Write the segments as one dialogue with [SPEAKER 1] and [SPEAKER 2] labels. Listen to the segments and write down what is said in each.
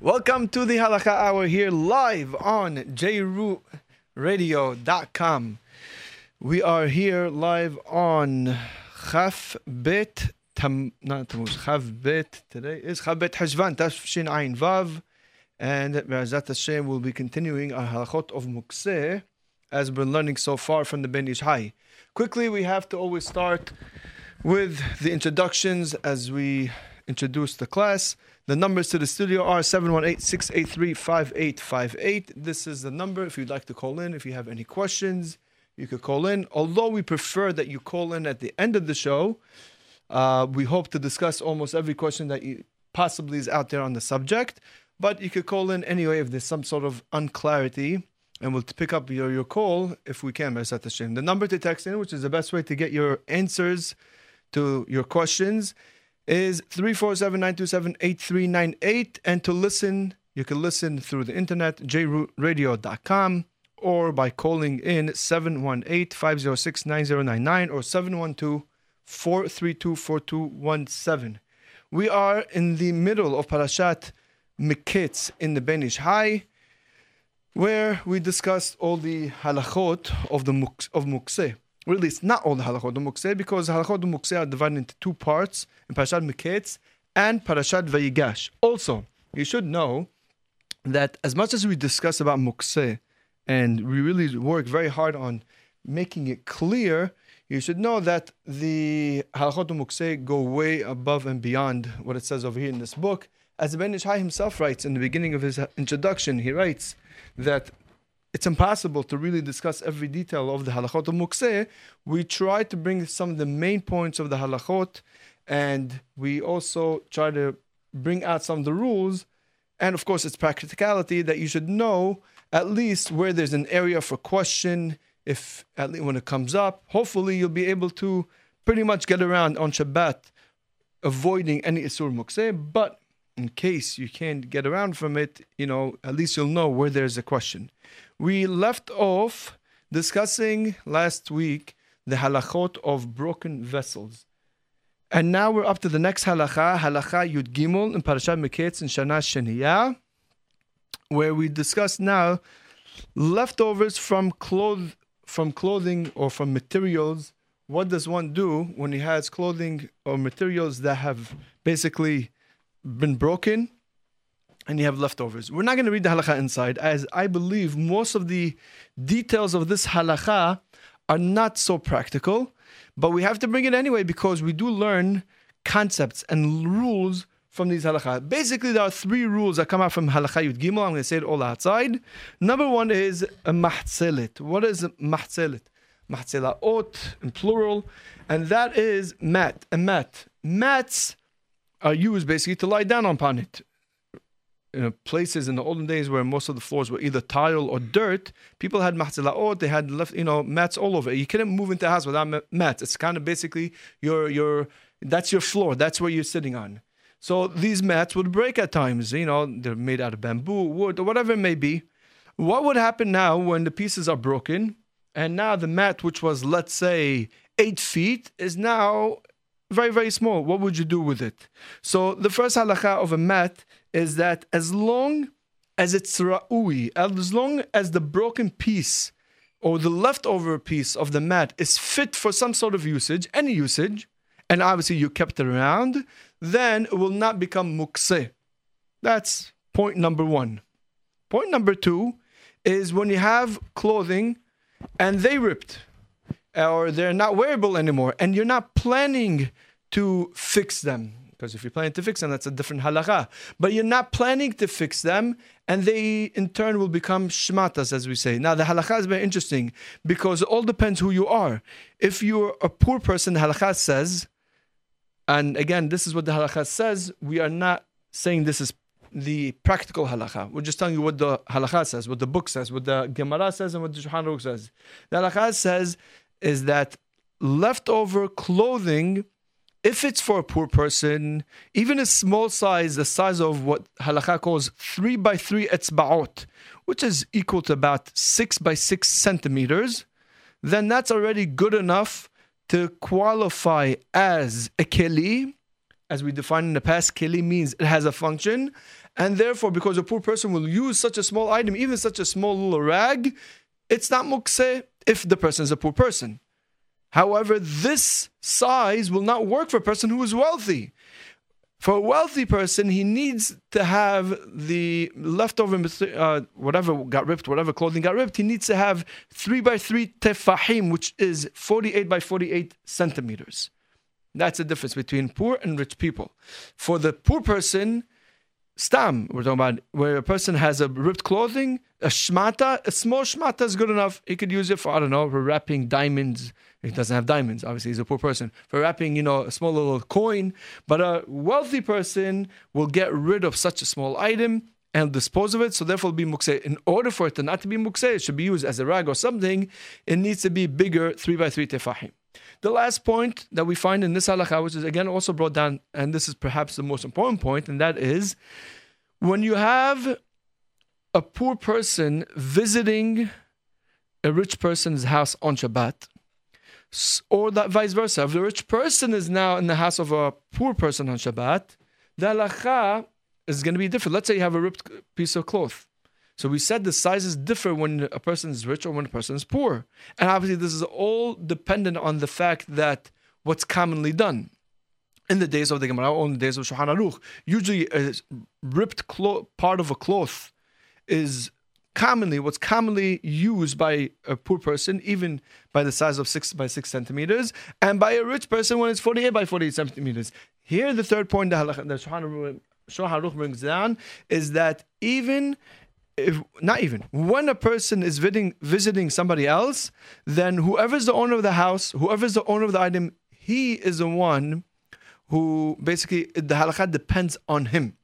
[SPEAKER 1] Welcome to the Halakha Hour here live on jrootradio.com. We are here live on Chaf Bet Tam not Tammuz Chaf Bet today is Chaf Bet Heshvan Tafshin Ayin Vav and Be'ezat Hashem will be continuing our halachot of Mukseh as we're learning so far from the Ben Ish Hai. Quickly, we have to always start with the introductions as we introduce the class. The numbers to the studio are 718-683-5858. This is the number if you'd like to call in. If you have any questions, you could call in. Although we prefer that you call in at the end of the show, uh, we hope to discuss almost every question that you possibly is out there on the subject. But you could call in anyway if there's some sort of unclarity, and we'll pick up your, your call if we can, Merzat Hashem. The number to text in, which is the best way to get your answers to your questions, is 347-927-8398. And to listen, you can listen through the internet, jrootradio.com, or by calling in 718-506-9099 or 712-432-4217. We are in the middle of Parashat Miketz in the Ben Ish Hai, where we discussed all the halachot of the muk- of Mukseh. Or at least not all the halachot Mukseh, because halachot Mukseh are divided into two parts in Parashat Miketz and Parashat Vayigash. Also, you should know that as much as we discuss about Mukseh, and we really work very hard on making it clear, you should know that the halachot Mukseh go way above and beyond what it says over here in this book. As Ben Ish Hai himself writes in the beginning of his introduction, he writes that it's impossible to really discuss every detail of the halachot of Mukseh. We try to bring some of the main points of the halachot, and we also try to bring out some of the rules. And of course, it's practicality that you should know at least where there's an area for question. If at least when it comes up, hopefully you'll be able to pretty much get around on Shabbat, avoiding any isur mukseh. But in case you can't get around from it, you know, at least you'll know where there's a question. We left off discussing last week the halachot of broken vessels. And now we're up to the next halacha, halacha Yud Gimel in Parashat Miketz in Shana Sheniya, where we discuss now leftovers from cloth from clothing or from materials. What does one do when he has clothing or materials that have basically been broken and you have leftovers. We're not going to read the halakha inside, as I believe most of the details of this halakha are not so practical, but we have to bring it anyway because we do learn concepts and rules from these halakha. Basically, there are three rules that come out from halakha yud gimel. I'm going to say it all outside. Number one is a mahtzelet. What is a mahtzelet? In plural, and that is mat, a mat. Mats are used basically to lie down upon it. You know, places in the olden days where most of the floors were either tile or dirt, people had mahzila'ot, they had left, you know, mats all over. You couldn't move into a house without mats. It's kind of basically your your that's your floor. That's where you're sitting on. So these mats would break at times. You know, they're made out of bamboo, wood, or whatever it may be. What would happen now when the pieces are broken, and now the mat, which was let's say eight feet, is now very, very small. What would you do with it? So the first halakha of a mat is that as long as it's ra'ui, as long as the broken piece or the leftover piece of the mat is fit for some sort of usage, any usage, and obviously you kept it around, then it will not become mukse. That's point number one. Point number two is when you have clothing and they ripped or they're not wearable anymore and you're not planning to fix them because if you're planning to fix them that's a different halakha but you're not planning to fix them and they in turn will become shmatas as we say now the halakha is very interesting because it all depends who you are if you're a poor person the halakha says and again this is what the halakha says we are not saying this is the practical halakha. We're just telling you what the halakha says, what the book says, what the Gemara says, and what the Shulchan Aruch says. The halakha says is that leftover clothing, if it's for a poor person, even a small size, the size of what halakha calls three by three etzbaot, which is equal to about six by six centimeters, then that's already good enough to qualify as a keli. As we defined in the past, keli means it has a function, and therefore, because a poor person will use such a small item, even such a small little rag, it's not mukse if the person is a poor person. However, this size will not work for a person who is wealthy. For a wealthy person, he needs to have the leftover, uh, whatever got ripped, whatever clothing got ripped, he needs to have 3 by 3 tefahim, which is 48 by 48 centimeters. That's the difference between poor and rich people. For the poor person, stam, we're talking about where a person has a ripped clothing, a shmata, a small shmata is good enough. He could use it for, I don't know, for wrapping diamonds. He doesn't have diamonds, obviously, he's a poor person. For wrapping, you know, a small little coin. But a wealthy person will get rid of such a small item and dispose of it, so therefore be mukse. In order for it to not to be mukse, it should be used as a rag or something, it needs to be bigger, three by three tefahim. The last point that we find in this halakha, which is again also brought down, and this is perhaps the most important point, and that is when you have a poor person visiting a rich person's house on Shabbat, or that vice versa. If the rich person is now in the house of a poor person on Shabbat, the halakha is going to be different. Let's say you have a ripped piece of cloth. So we said the sizes differ when a person is rich or when a person is poor. And obviously, this is all dependent on the fact that what's commonly done. In the days of the Gemara, or in the days of Shulchan Aruch, usually a ripped clo- part of a cloth is commonly what's commonly used by a poor person, even by the size of six by six centimeters, and by a rich person when it's 48 by 48 centimeters. Here, the third point that Shulchan Aruch brings down is that even if not even when a person is visiting visiting somebody else, then whoever's the owner of the house, whoever's the owner of the item, he is the one who basically the halakha depends on him.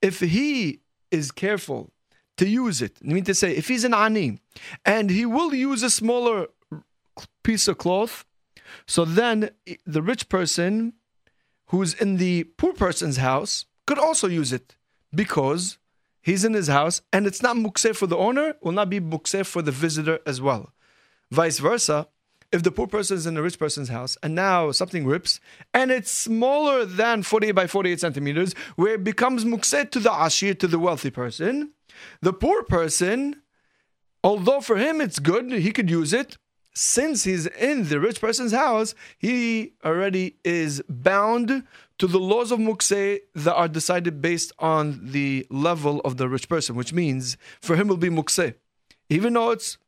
[SPEAKER 1] If he is careful to use it, I mean to say, if he's an ani and he will use a smaller piece of cloth, so then the rich person who's in the poor person's house could also use it because He's in his house, and it's not mukseh for the owner, will not be mukseh for the visitor as well. Vice versa, if the poor person is in the rich person's house and now something rips and it's smaller than 48 by 48 centimeters, where it becomes mukseh to the ashir, to the wealthy person, the poor person, although for him it's good, he could use it, since he's in the rich person's house, he already is bound to the laws of mukse that are decided based on the level of the rich person, which means for him will be mukse, even though it's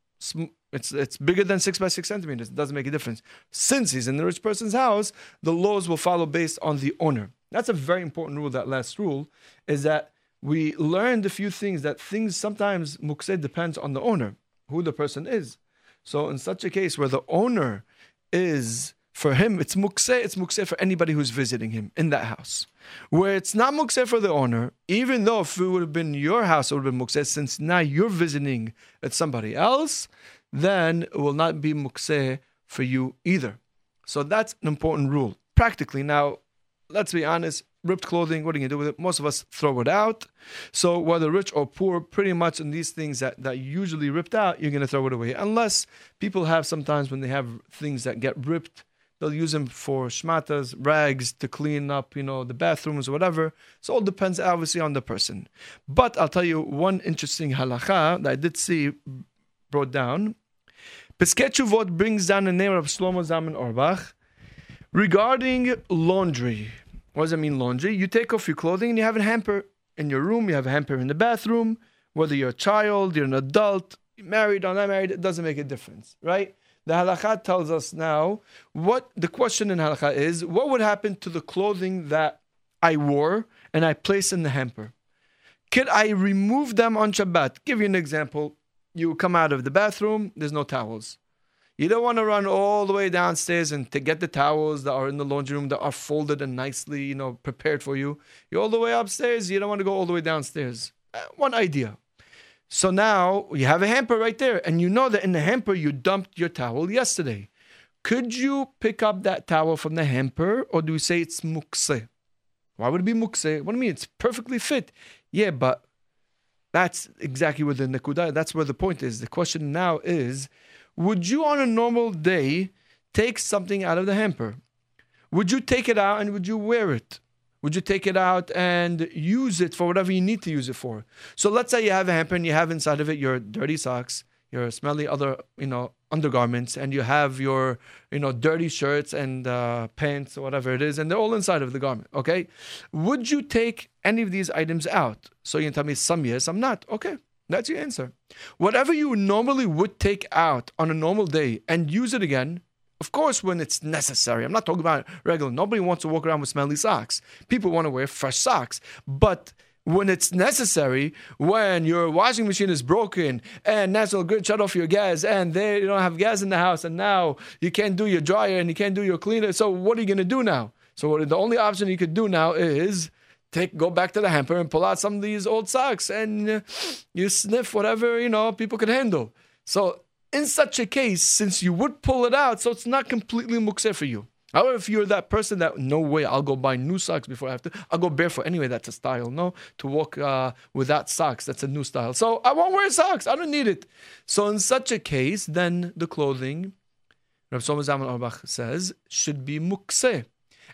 [SPEAKER 1] it's it's bigger than six by six centimeters. It doesn't make a difference. Since he's in the rich person's house, the laws will follow based on the owner. That's a very important rule. That last rule is that we learned a few things that things sometimes mukse depends on the owner, who the person is. So in such a case where the owner is for him, it's mukseh, it's mukseh for anybody who's visiting him in that house. Where it's not mukseh for the owner, even though if it would have been your house, it would have been mukseh, since now you're visiting at somebody else, then it will not be mukseh for you either. So that's an important rule. Practically, now, let's be honest, ripped clothing, what are you to do with it? Most of us throw it out. So whether rich or poor, pretty much in these things that, that usually ripped out, you're going to throw it away. Unless people have sometimes when they have things that get ripped, they'll use them for shmatas, rags to clean up, you know, the bathrooms or whatever. So it all depends obviously on the person. But I'll tell you one interesting halacha that I did see brought down. Piskei Teshuvot brings down the name of Shlomo Zalman Auerbach regarding laundry. What does that mean, laundry? You take off your clothing and you have a hamper in your room, you have a hamper in the bathroom. Whether you're a child, you're an adult, married or not married, it doesn't make a difference, right? The halakha tells us now what the question in halakha is what would happen to the clothing that I wore and I place in the hamper? Could I remove them on Shabbat? Give you an example. You come out of the bathroom, there's no towels. You don't want to run all the way downstairs and to get the towels that are in the laundry room that are folded and nicely, you know, prepared for you. You're all the way upstairs. You don't want to go all the way downstairs. Uh, one idea. So now you have a hamper right there, and you know that in the hamper you dumped your towel yesterday. Could you pick up that towel from the hamper, or do you say it's mukse? Why would it be mukse? What do you mean? It's perfectly fit. Yeah, but that's exactly where the nekuda. That's where the point is. The question now is would you on a normal day take something out of the hamper? Would you take it out and would you wear it? Would you take it out and use it for whatever you need to use it for? So let's say you have a hamper and you have inside of it your dirty socks, your smelly other, you know, undergarments, and you have your, you know, dirty shirts and uh, pants or whatever it is, and they're all inside of the garment. Okay, would you take any of these items out? So you can tell me some yes, some not. Okay, that's your answer. Whatever you normally would take out on a normal day and use it again, of course, when it's necessary. I'm not talking about regular. Nobody wants to walk around with smelly socks. People want to wear fresh socks. But when it's necessary, when your washing machine is broken and National Grid shut off your gas and they don't have gas in the house and now you can't do your dryer and you can't do your cleaner. So what are you going to do now? So the only option you could do now is take go back to the hamper and pull out some of these old socks and uh, you sniff whatever you know people can handle. So in such a case, since you would pull it out, so it's not completely mukse for you. However, if you're that person that no way, I'll go buy new socks before I have to. I'll go barefoot anyway. That's a style. No, to walk uh, without socks, that's a new style. So I won't wear socks. I don't need it. So in such a case, then the clothing, Rav Shlomo Zalman says, should be mukse.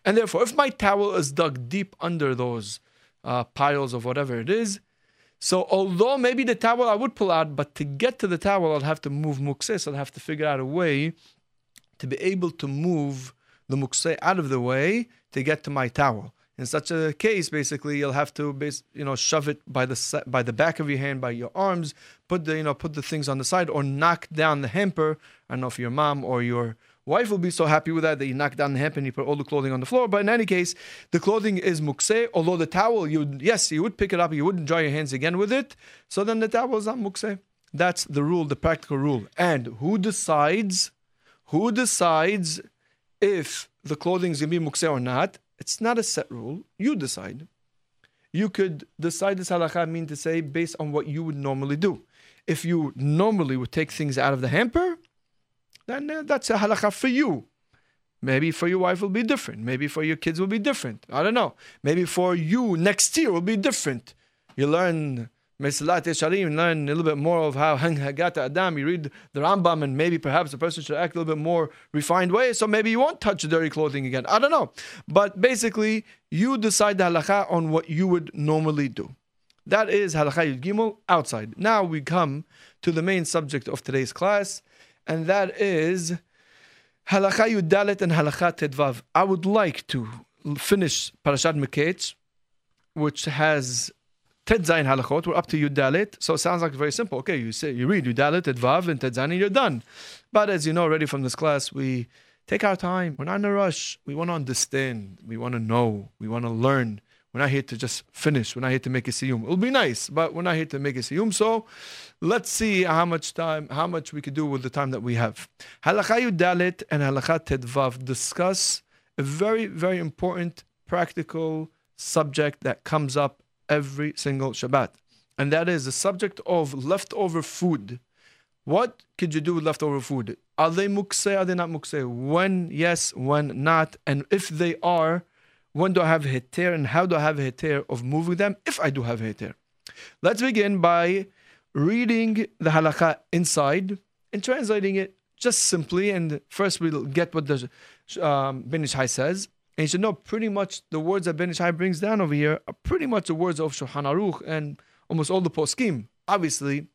[SPEAKER 1] And therefore, if my towel is dug deep under those uh, piles of whatever it is, so although maybe the towel I would pull out, but to get to the towel, I'll have to move mukse. I'll have to figure out a way to be able to move the mukse out of the way to get to my towel. In such a case, basically, you'll have to, you know, shove it by the by the back of your hand, by your arms, put the, you know, put the things on the side, or knock down the hamper. I don't know if your mom or your wife will be so happy with that that he knock down the hemp and he put all the clothing on the floor. But in any case, the clothing is mukse. Although the towel, you yes, you would pick it up, you wouldn't dry your hands again with it. So then the towel is not mukse. That's the rule, the practical rule. And who decides? Who decides if the clothing is going to be mukse or not? It's not a set rule. You decide. You could decide this halakha mean to say based on what you would normally do. If you normally would take things out of the hamper, then uh, that's a halakha for you. Maybe for your wife will be different. Maybe for your kids will be different. I don't know. Maybe for you next year will be different. You learn Mesillat Yesharim, learn a little bit more of how Hagata Adam, you read the Rambam, and maybe perhaps the person should act a little bit more refined way. So maybe you won't touch dirty clothing again. I don't know. But basically, you decide the halakha on what you would normally do. That is halakha Yud Gimel outside. Now we come to the main subject of today's class, and that is Halakha Yudalet and Halakha Tedvav. I would like to finish Parashat Miketz, which has Ted Zayin halachot. We're up to Yudalet, so it sounds like very simple. Okay, you say you read Yudalet, Tedvav, and Ted Zayin, and you're done. But as you know already from this class, we take our time. We're not in a rush. We want to understand. We want to know. We want to learn. We're not here to just finish. We're not here to make a siyum. It'll be nice, but we're not here to make a siyum. So let's see how much time, how much we could do with the time that we have. Halakha Yudalit and Halakha Tedvav discuss a very, very important practical subject that comes up every single Shabbat. And that is the subject of leftover food. What could you do with leftover food? Are they mukse? Are they not mukse? When yes, when not? And if they are, when do I have heter and how do I have heter of moving them if I do have heter? Let's begin by reading the halakha inside and translating it just simply. And first we'll get what the um, says. And you should know pretty much the words that Ben Ish brings down over here are pretty much the words of Shulchan Aruch and almost all the poskim. Obviously,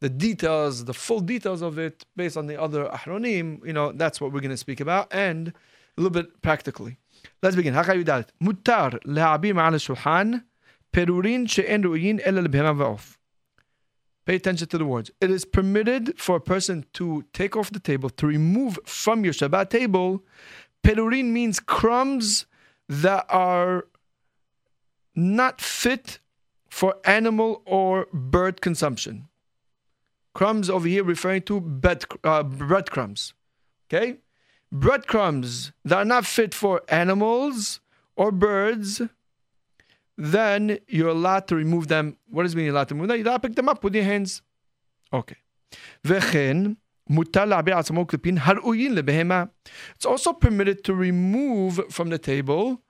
[SPEAKER 1] the details, the full details of it, based on the other ahronim, you know, that's what we're going to speak about, and a little bit practically. Let's begin. Haka Yudalit. Mutar le'abim al shulhan perurin she'en ru'in el al va'of. Pay attention to the words. It is permitted for a person to take off the table, to remove from your Shabbat table. Perurin means crumbs that are not fit for animal or bird consumption. Crumbs over here referring to bread, uh, breadcrumbs. Okay? Breadcrumbs that are not fit for animals or birds, then you're allowed to remove them. What does it mean you're allowed to remove them? You're allowed to pick them up with your hands. Okay. It's also permitted to remove from the table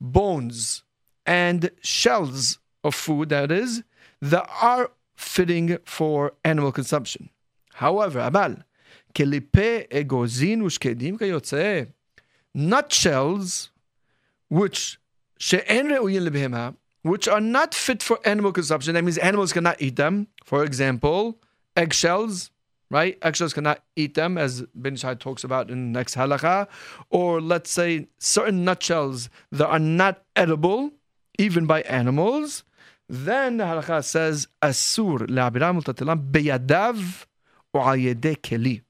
[SPEAKER 1] bones and shells of food, that is, that are fitting for animal consumption. However, Abal, כליפי אגוזין ושקדים כיוצא, nutshells, which שאין ראויים לבהמה, which are not fit for animal consumption. That means animals cannot eat them. For example, eggshells, right? Eggshells cannot eat them, as Ben Ish Hai talks about in the next halacha. Or let's say certain nutshells that are not edible, even by animals. Then the halacha says, Asur le'abiram u'tatilam beyadav u'ayedeh keli.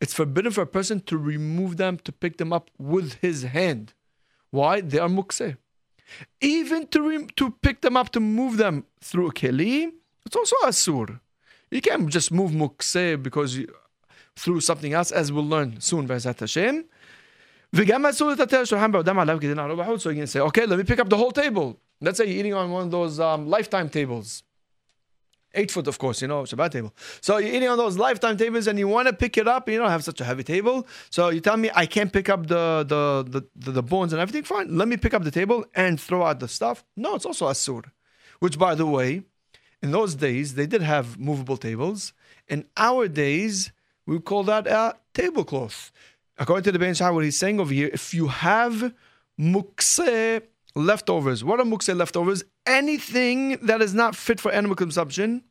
[SPEAKER 1] It's forbidden for a person to remove them, to pick them up with his hand. Why? They are mukseh. Even to, re- to pick them up, to move them through a keli, it's also asur. You can't just move mukseh because you, through something else, as we'll learn soon, Be'ezat Hashem. וגם אסור לטטל שולחן בעודם עליו כדי לעלות בחוץ. So you can say, okay, let me pick up the whole table. Let's say you're eating on one of those um, lifetime tables. Eight foot, of course, you know, Shabbat table. So you're eating on those lifetime tables and you want to pick it up, and you don't have such a heavy table. So you tell me I can't pick up the the, the, the, bones and everything. Fine, let me pick up the table and throw out the stuff. No, it's also asur. Which, by the way, in those days, they did have movable tables. In our days, we call that a tablecloth. According to the Ben Ish Hai, what he's saying over here, if you have mukse leftovers, what are mukse leftovers? Anything that is not fit for animal consumption,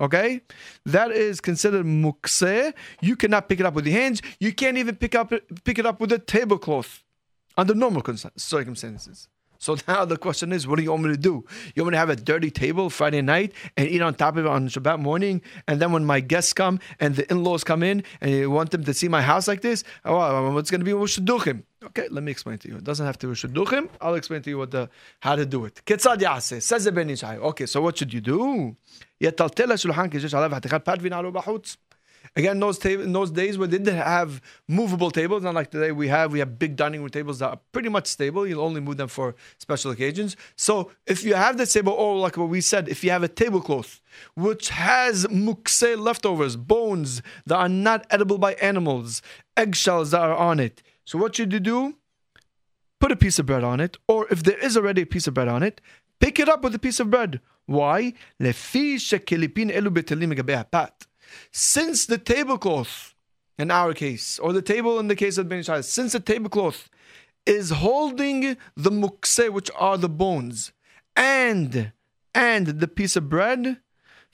[SPEAKER 1] okay, that is considered mukse. You cannot pick it up with your hands. You can't even pick up pick it up with a tablecloth under normal circumstances. So now the question is, what do you want me to do? You want me to have a dirty table Friday night and eat on top of it on Shabbat morning? And then when my guests come and the in-laws come in and you want them to see my house like this, oh, what's going to be Ushaduchim? Okay, let me explain to you. It doesn't have to be Ushaduchim. I'll explain to you what the how to do it. Ketzad Yase, says the Ben Okay, so what should you do? Again, in those, in those days they didn't have movable tables, not like today we have, we have big dining room tables that are pretty much stable. You'll only move them for special occasions. So if you have the table, or like what we said, if you have a tablecloth which has mukse leftovers, bones that are not edible by animals, eggshells that are on it. So what should you do? Put a piece of bread on it, or if there is already a piece of bread on it, pick it up with a piece of bread. Why? Since the tablecloth, in our case, or the table in the case of Ben Ish Hai, since the tablecloth is holding the mukse, which are the bones, and and the piece of bread,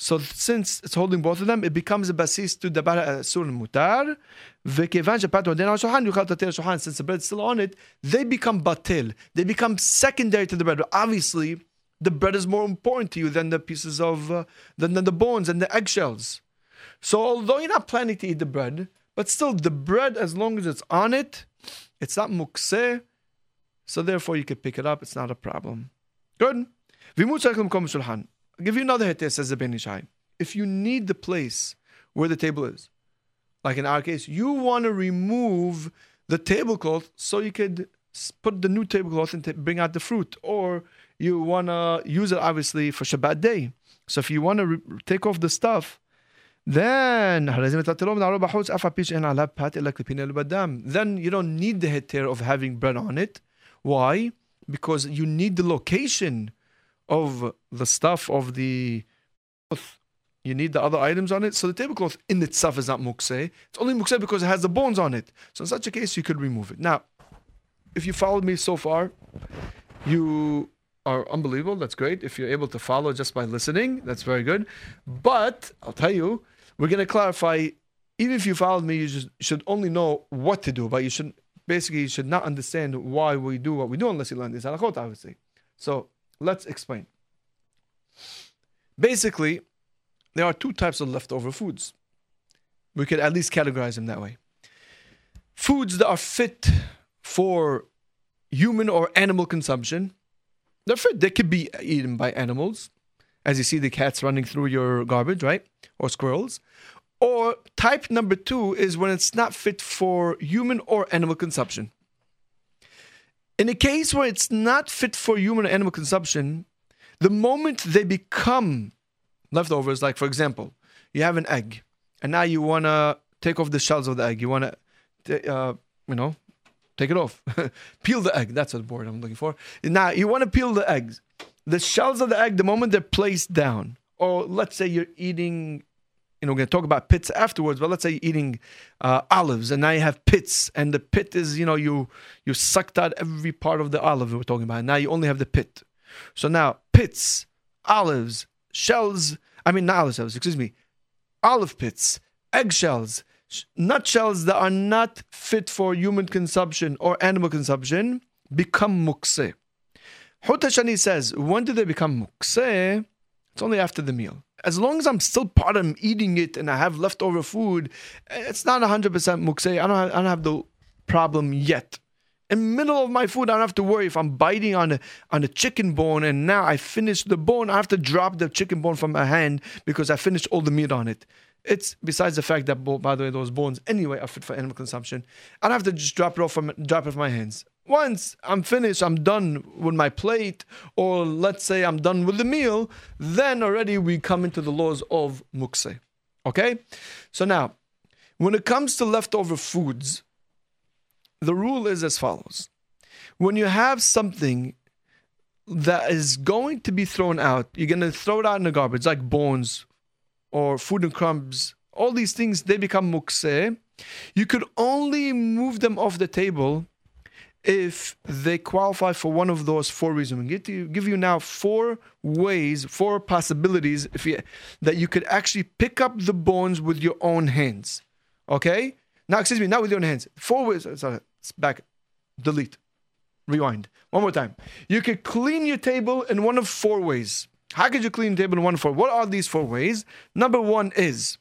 [SPEAKER 1] so since it's holding both of them, it becomes a basis to the sur mutar. Since the bread is still on it, they become batil. They become secondary to the bread. Obviously, the bread is more important to you than the pieces of uh, than, than the bones and the eggshells. So although you're not planning to eat the bread, but still the bread, as long as it's on it, it's not mukseh. So therefore you can pick it up. It's not a problem. Good. I'll give you another hit says the Ben. If you need the place where the table is, like in our case, you want to remove the tablecloth so you could put the new tablecloth and t- bring out the fruit, or you want to use it obviously for Shabbat day. So if you want to re- take off the stuff, then then you don't need the heter of having bread on it. Why? Because you need the location of the stuff of the cloth. You need the other items on it. So the tablecloth in itself is not mukse. It's only mukse because it has the bones on it. So in such a case, you could remove it. Now, if you followed me so far, you are unbelievable. That's great. If you're able to follow just by listening, that's very good. But I'll tell you, we're going to clarify. Even if you followed me, you just should only know what to do, but you should basically you should not understand why we do what we do unless you learn this halachot, obviously. So let's explain. Basically, there are two types of leftover foods. We could at least categorize them that way. Foods that are fit for human or animal consumption. They're fit. They could be eaten by animals, as you see the cats running through your garbage, right? Or squirrels. Or type number two is when it's not fit for human or animal consumption. In a case where it's not fit for human or animal consumption, the moment they become leftovers, like for example, you have an egg, and now you want to take off the shells of the egg. You want to, uh, you know, take it off, peel the egg. That's what word I'm looking for. Now you want to peel the eggs. The shells of the egg, the moment they're placed down, or let's say you're eating you know, we're going to talk about pits afterwards, but let's say you're eating uh, olives and now you have pits, and the pit is, you know, you you sucked out every part of the olive we're talking about. And now you only have the pit. So now pits, olives, shells, I mean, not olive shells, excuse me, olive pits, eggshells, nutshells that are not fit for human consumption or animal consumption become mukse. Hutashani says, when do they become mukse? It's only after the meal. As long as I'm still part of eating it and I have leftover food, it's not 100% mukse. I don't have, I don't have the problem yet. In middle of my food, I don't have to worry if I'm biting on a on a chicken bone and now I finish the bone. I have to drop the chicken bone from my hand because I finished all the meat on it. It's besides the fact that, by the way, those bones anyway are fit for animal consumption. I don't have to just drop it off from drop it from my hands. Once I'm finished, I'm done with my plate, or let's say I'm done with the meal, then already we come into the laws of mukse. Okay? So now, when it comes to leftover foods, the rule is as follows. When you have something that is going to be thrown out, you're going to throw it out in the garbage, like bones or food and crumbs, all these things, they become mukse. You could only move them off the table if they qualify for one of those four reasons. We get to give you now four ways, four possibilities you, that you could actually pick up the bones with your own hands. Okay? Now, excuse me, not with your own hands. Four ways. Sorry, back. Delete. Rewind. One more time. You could clean your table in one of four ways. How could you clean table in one four? What are these four ways? Number one is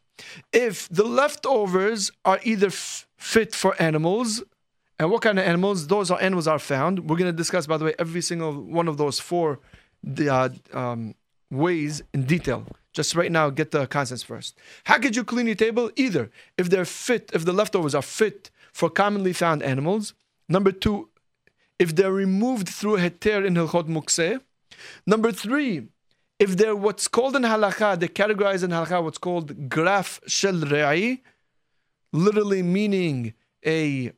[SPEAKER 1] if the leftovers are either f- fit for animals and what kind of animals? Those are animals are found. We're going to discuss, by the way, every single one of those four uh, um, ways in detail. Just right now, get the concepts first. How could you clean your table? Either if they're fit, if the leftovers are fit for commonly found animals. Number two, if they're removed through heter in Hilchot Mukseh. Number three, if they're what's called in halakha, they categorize in halakha what's called graf shel re'i, literally meaning a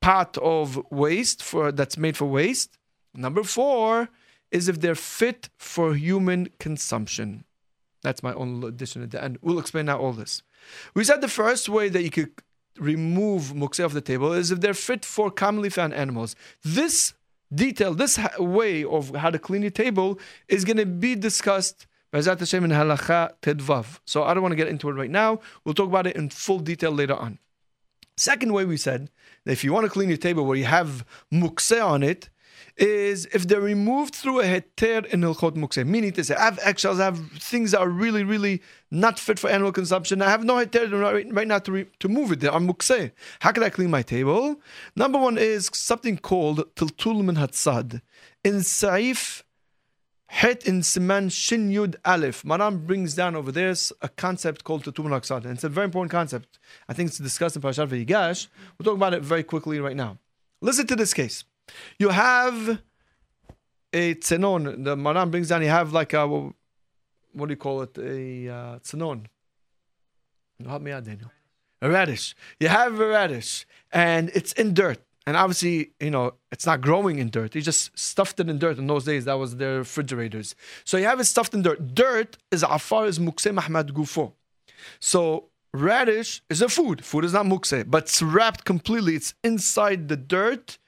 [SPEAKER 1] pot of waste for that's made for waste. Number four is if they're fit for human consumption. That's my own addition at the end. We'll explain now all this. We said the first way that you could remove mukse off the table is if they're fit for commonly found animals. This detail, this way of how to clean your table is going to be discussed by Zat Hashem in Halacha Tedvav. So I don't want to get into it right now. We'll talk about it in full detail later on. Second way we said if you want to clean your table where you have mukse on it, is if they're removed through a heter in Hilchot Mukse. Meaning to say, I have eggshells, I have things that are really, really not fit for animal consumption. I have no heter right, right now to, re, to move it. They are Mukse. How can I clean my table? Number one is something called Tiltul Min Hatzad. In Saif Het in Siman Shin Yud Aleph. Maran brings down over there a concept called Tiltul Min Hatzad. And it's a very important concept. I think it's discussed in Parashat Vayigash. We'll talk about it very quickly right now. Listen to this case. You have a tzenon. The Maran brings down, you have like a, what do you call it? A uh, tzenon. Help me out, Daniel. A radish. You have a radish and it's in dirt. And obviously, you know, it's not growing in dirt. He just stuffed it in dirt in those days. That was their refrigerators. So you have it stuffed in dirt. Dirt is afar is mukse mahmad gufo. So radish is a food. Food is not mukse, but it's wrapped completely. It's inside the dirt,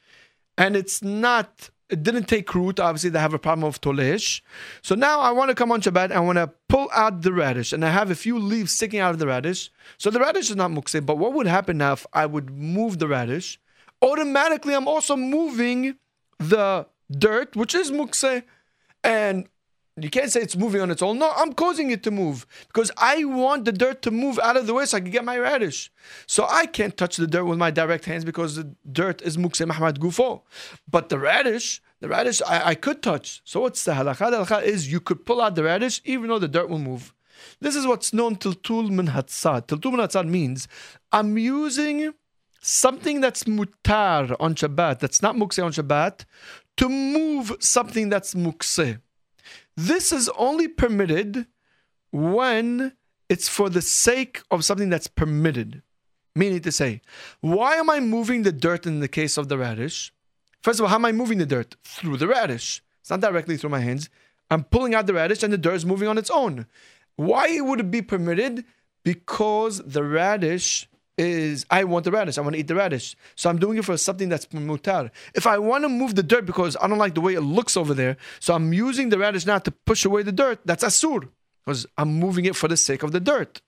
[SPEAKER 1] and it's not. It didn't take root. Obviously, they have a problem of tolesh. So now I want to come on Shabbat. I want to pull out the radish, and I have a few leaves sticking out of the radish. So the radish is not mukse. But what would happen now if I would move the radish? Automatically I'm also moving the dirt, which is mukse, and you can't say it's moving on its own. No, I'm causing it to move because I want the dirt to move out of the way so I can get my radish. So I can't touch the dirt with my direct hands because the dirt is mukse mahmad gufo. But the radish, the radish I, I could touch. So what's the halakha? The halakha is you could pull out the radish even though the dirt will move. This is what's known tiltul min hatzad. Tiltul min hatzad means I'm using something that's mutar on Shabbat, that's not mukse on Shabbat, to move something that's mukse. This is only permitted when it's for the sake of something that's permitted. Meaning to say, why am I moving the dirt in the case of the radish? First of all, how am I moving the dirt? Through the radish. It's not directly through my hands. I'm pulling out the radish and the dirt is moving on its own. Why would it be permitted? because the radish is I want the radish. I want to eat the radish. So I'm doing it for something that's mutar. If I want to move the dirt because I don't like the way it looks over there, so I'm using the radish now to push away the dirt, that's asur. Because I'm moving it for the sake of the dirt.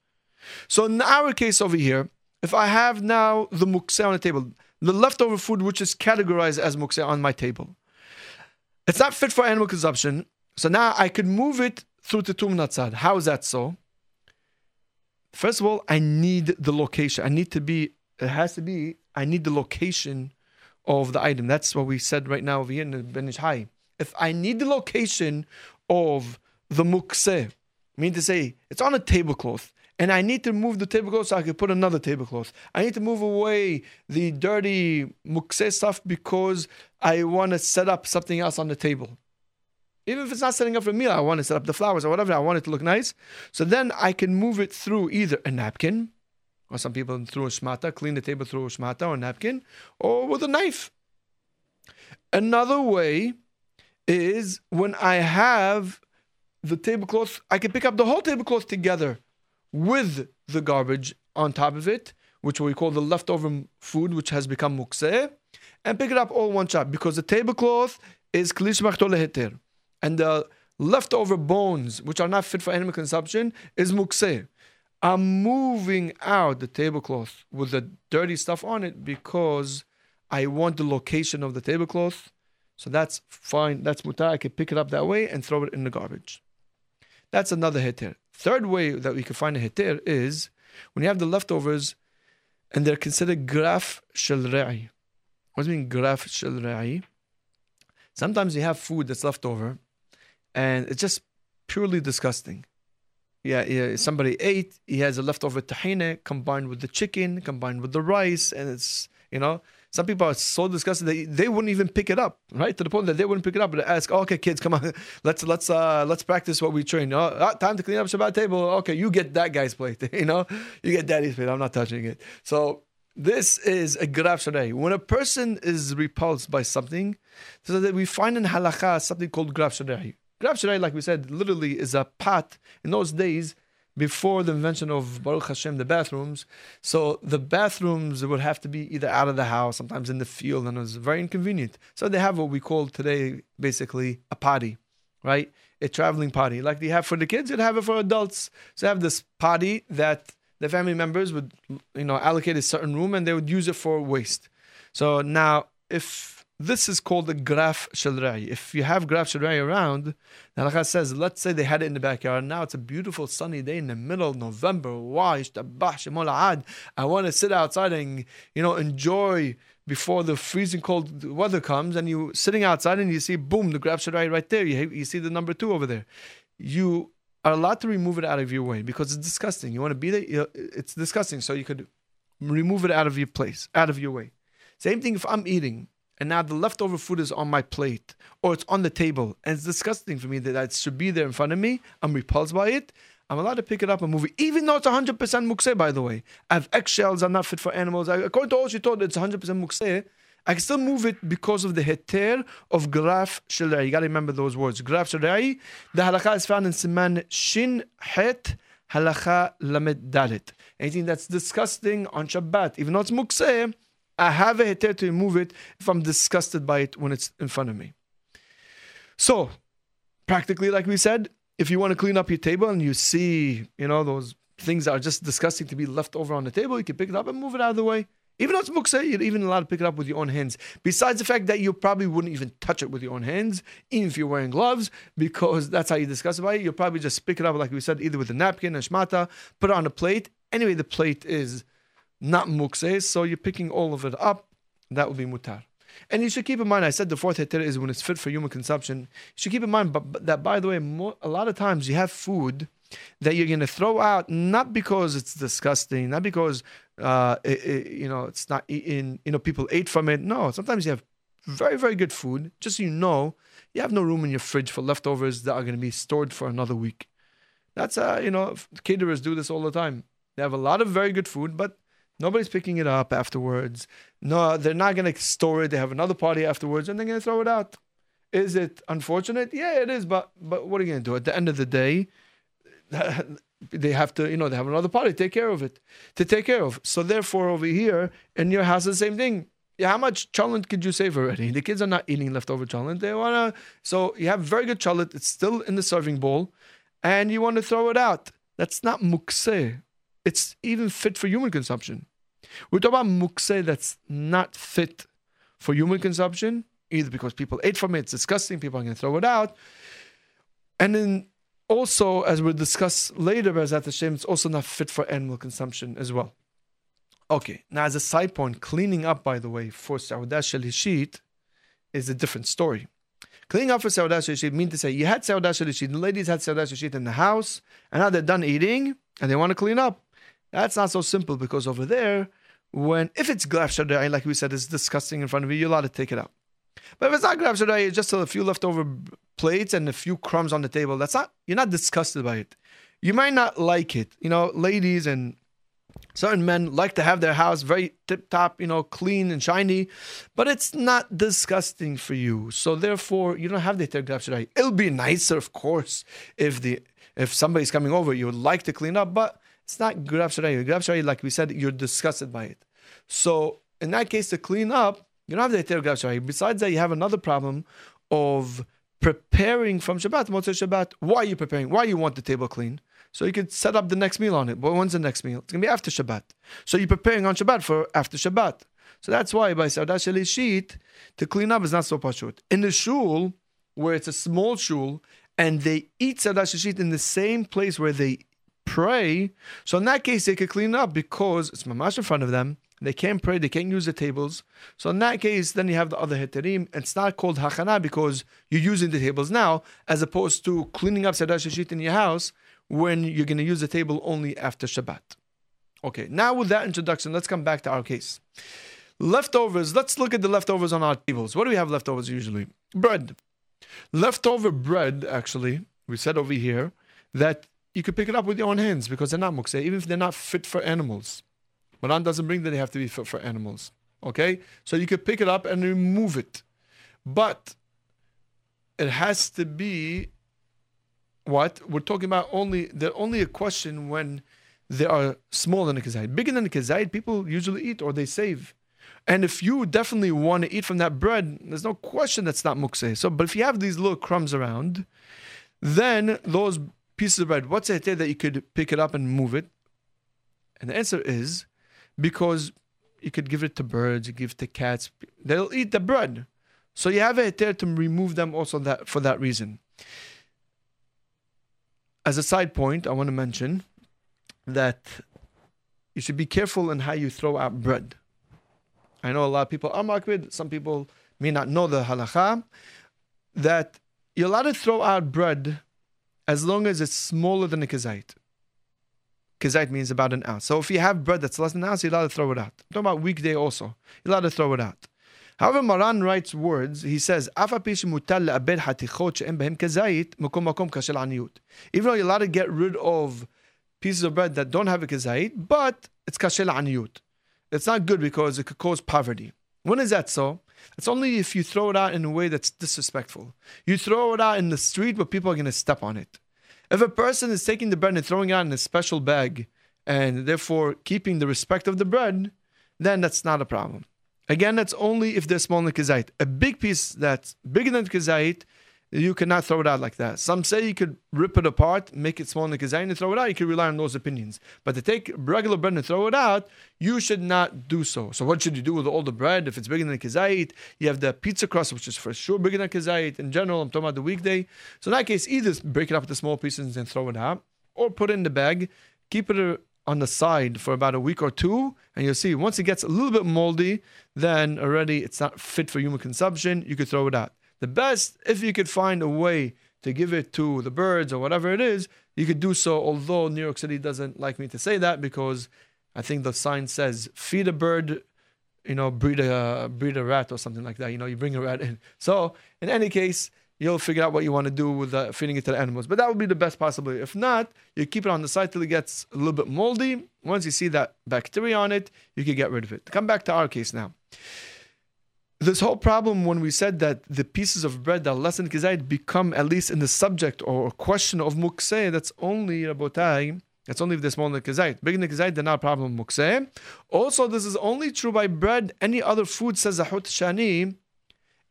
[SPEAKER 1] So in our case over here, if I have now the mukse on the table, the leftover food which is categorized as mukse on my table, it's not fit for animal consumption. So now I could move it through the tum natzad. How is that so? First of all, I need the location. I need to be, it has to be, I need the location of the item. That's what we said right now over here in the Ben Ish Hai. If I need the location of the mukse, I mean to say, it's on a tablecloth, and I need to move the tablecloth so I can put another tablecloth. I need to move away the dirty mukse stuff because I want to set up something else on the table. Even if it's not setting up for a meal, I want to set up the flowers or whatever. I want it to look nice. So then I can move it through either a napkin, or some people through a shmata, clean the table through a shmata or a napkin, or with a knife. Another way is when I have the tablecloth, I can pick up the whole tablecloth together with the garbage on top of it, which we call the leftover food, which has become mukseh, and pick it up all one shot because the tablecloth is klish heter and the leftover bones, which are not fit for animal consumption, is mukse. I'm moving out the tablecloth with the dirty stuff on it because I want the location of the tablecloth. So that's fine. That's mutar. I can pick it up that way and throw it in the garbage. That's another heter. Third way that we can find a heter is when you have the leftovers and they're considered graf shel. What does it mean graf shel? Sometimes you have food that's left over and it's just purely disgusting. Yeah, yeah, somebody ate. He has a leftover tahine combined with the chicken, combined with the rice, and it's you know. Some people are so disgusted they, they wouldn't even pick it up, right? To the point that they wouldn't pick it up, but ask, oh, "Okay, kids, come on, let's let's uh let's practice what we train. Oh, uh, time to clean up Shabbat table. Okay, you get that guy's plate. you know, you get daddy's plate. I'm not touching it. So this is a graf shel re'i. When a person is repulsed by something, so that we find in halakha something called graf shel re'i. Graf Shel Re'i, like we said, literally is a pot in those days before the invention of Baruch Hashem, the bathrooms. So the bathrooms would have to be either out of the house, sometimes in the field, and it was very inconvenient. So they have what we call today basically a potty, right? A traveling potty. Like they have for the kids, you'd have it for adults. So have this potty that the family members would, you know, allocate a certain room and they would use it for waste. So now, if this is called the graf shel re'i. If you have graf shel re'i around, the halakha says, let's say they had it in the backyard. Now it's a beautiful sunny day in the middle of November. Why? I want to sit outside and you know enjoy before the freezing cold weather comes. And you sitting outside and you see, boom, the graf shel re'i right there. You, you see the number two over there. You are allowed to remove it out of your way because it's disgusting. You want to be there, it's disgusting. So you could remove it out of your place, out of your way. Same thing if I'm eating and now the leftover food is on my plate or it's on the table and it's disgusting for me that it should be there in front of me. I'm repulsed by it. I'm allowed to pick it up and move it, even though it's 100% mukse, by the way. I have eggshells, are not fit for animals. I, according to all she told, it's 100% mukse. I can still move it because of the heter of graf shel re'i. You got to remember those words. Graf shalai. The halakha is found in Siman Shin Het Halakha Lamed Dalit. Anything that's disgusting on Shabbat, even though it's mukse, I have a heter to remove it if I'm disgusted by it when it's in front of me. So, practically, like we said, if you want to clean up your table and you see, you know, those things that are just disgusting to be left over on the table, you can pick it up and move it out of the way. Even though it's muksa, you're even allowed to pick it up with your own hands. Besides the fact that you probably wouldn't even touch it with your own hands, even if you're wearing gloves, because that's how you discuss about it. You'll probably just pick it up, like we said, either with a napkin, a shmata, put it on a plate. Anyway, the plate is not mukse, so you're picking all of it up, that would be mutar. And you should keep in mind, I said the fourth heter is when it's fit for human consumption. You should keep in mind that, by the way, a lot of times you have food that you're going to throw out not because it's disgusting, not because uh, it, it, you know it's not eaten, you know people ate from it. No, sometimes you have very very good food. Just so you know, you have no room in your fridge for leftovers that are going to be stored for another week. That's uh, you know caterers do this all the time. They have a lot of very good food, but Nobody's picking it up afterwards. No, they're not going to store it. They have another party afterwards, and they're going to throw it out. Is it unfortunate? Yeah, it is. But but what are you going to do? At the end of the day, they have to, you know, they have another party take care of it, to take care of. So therefore, over here in your house, the same thing. Yeah, how much cholent could you save already? The kids are not eating leftover cholent. They wanna, so you have very good cholent. It's still in the serving bowl, and you want to throw it out. That's not mukse. It's even fit for human consumption. We talk about mukse that's not fit for human consumption, either because people ate from it, it's disgusting, people are going to throw it out. And then also, as we'll discuss later, Bezat Hashem, it's also not fit for animal consumption as well. Okay, now as a side point, cleaning up, by the way, for Saudah Shalishit is a different story. Cleaning up for Saudah Shalishit means to say you had Saudah Shalishit, the ladies had Saudah Shalishit in the house, and now they're done eating and they want to clean up. That's not so simple because over there, when if it's graf shel re'i, like we said, it's disgusting in front of you, you're allowed to take it out. But if it's not graf shel re'i, it's just a few leftover plates and a few crumbs on the table. That's not you're not disgusted by it. You might not like it. You know, ladies and certain men like to have their house very tip top, you know, clean and shiny, but it's not disgusting for you. So therefore, you don't have the graf shel re'i. It'll be nicer, of course, if the if somebody's coming over, you would like to clean up, but it's not. graf shel re'i, like we said, you're disgusted by it. So in that case, to clean up, you don't have the Eter graf shel re'i. Besides that, you have another problem of preparing from Shabbat, Motzei Shabbat. Why are you preparing? Why you want the table clean? So you could set up the next meal on it. But when's the next meal? It's going to be after Shabbat. So you're preparing on Shabbat for after Shabbat. So that's why by Saudah Shalishit, to clean up is not so pashut. In the shul, where it's a small shul, and they eat Saudah Shalishit in the same place where they pray, so in that case they could clean up because it's mamash in front of them. They can't pray, they can't use the tables. So in that case, then you have the other heterim. It's not called hachana because you're using the tables now, as opposed to cleaning up Saudah Shalishit in your house when you're going to use the table only after Shabbat. Okay, now with that introduction, let's come back to our case. Leftovers, let's look at the leftovers on our tables. What do we have leftovers usually? Bread. Leftover bread, actually, we said over here that you could pick it up with your own hands because they're not mukse, even if they're not fit for animals. Maran doesn't bring that they have to be fit for animals. Okay? So you could pick it up and remove it. But it has to be what? We're talking about only they're only a question when they are smaller than a kazayit. Bigger than a kazayit, people usually eat or they save. And if you definitely want to eat from that bread, there's no question that's not mukse. So, but if you have these little crumbs around, then those pieces of bread, what's it that you could pick it up and move it? And the answer is because you could give it to birds, you give it to cats, they'll eat the bread. So you have it there to remove them also that for that reason. As a side point, I want to mention that you should be careful in how you throw out bread. I know a lot of people are makbid, some people may not know the halacha, that you're allowed to throw out bread as long as it's smaller than a kazait. Kazait means about an ounce. So if you have bread that's less than an ounce, you're allowed to throw it out. I'm talking about weekday also. You're allowed to throw it out. However, Maran writes words, he says, Even though you're allowed to get rid of pieces of bread that don't have a kazait, but it's kashel aniyut. It's not good because it could cause poverty. When is that so? It's only if you throw it out in a way that's disrespectful. You throw it out in the street, but people are going to step on it. If a person is taking the bread and throwing it out in a special bag, and therefore keeping the respect of the bread, then that's not a problem. Again, that's only if they're small in kazait. A big piece that's bigger than kazait you cannot throw it out like that. Some say you could rip it apart, make it small in the and throw it out. You could rely on those opinions. But to take regular bread and throw it out, you should not do so. So what should you do with all the bread? If it's bigger than a kazait, you have the pizza crust, which is for sure bigger than a kazait. In general, I'm talking about the weekday. So in that case, either break it up into small pieces and throw it out, or put it in the bag, keep it uh, on the side for about a week or two, and you'll see once it gets a little bit moldy, then already it's not fit for human consumption. You could throw it out. The best, if you could find a way to give it to the birds or whatever it is, you could do so. Although New York City doesn't like me to say that because I think the sign says feed a bird, you know, breed a breed a rat or something like that. You know, you bring a rat in. So in any case, you'll figure out what you want to do with uh, feeding it to the animals. But that would be the best possibility. If not, you keep it on the side till it gets a little bit moldy. Once you see that bacteria on it, you can get rid of it. Come back to our case now this whole problem when we said that the pieces of bread that are less than kizayit become at least in the subject or question of mukseh, that's only Rabotai That's only if they're small nikazait. Big nikazait, they're not a problem mukseh. Also, this is only true by bread. Any other food, says Zahut Shani,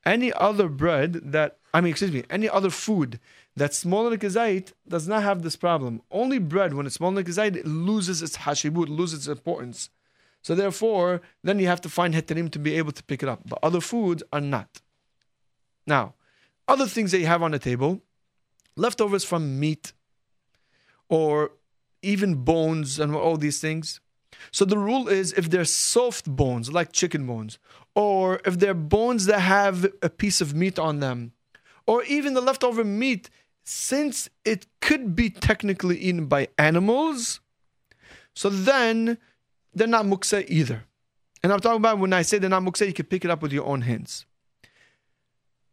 [SPEAKER 1] any other bread that, I mean, excuse me, any other food that's smaller nikazait does not have this problem. Only bread, when it's smaller nikazait, it loses its hashibut, loses its importance. So therefore, then you have to find heterim to be able to pick it up. But other foods are not. Now, other things that you have on the table, leftovers from meat or even bones and all these things. So the rule is if they're soft bones, like chicken bones, or if they're bones that have a piece of meat on them, or even the leftover meat, since it could be technically eaten by animals, so then they're not muksa either. And I'm talking about when I say they're not muksa, you can pick it up with your own hands.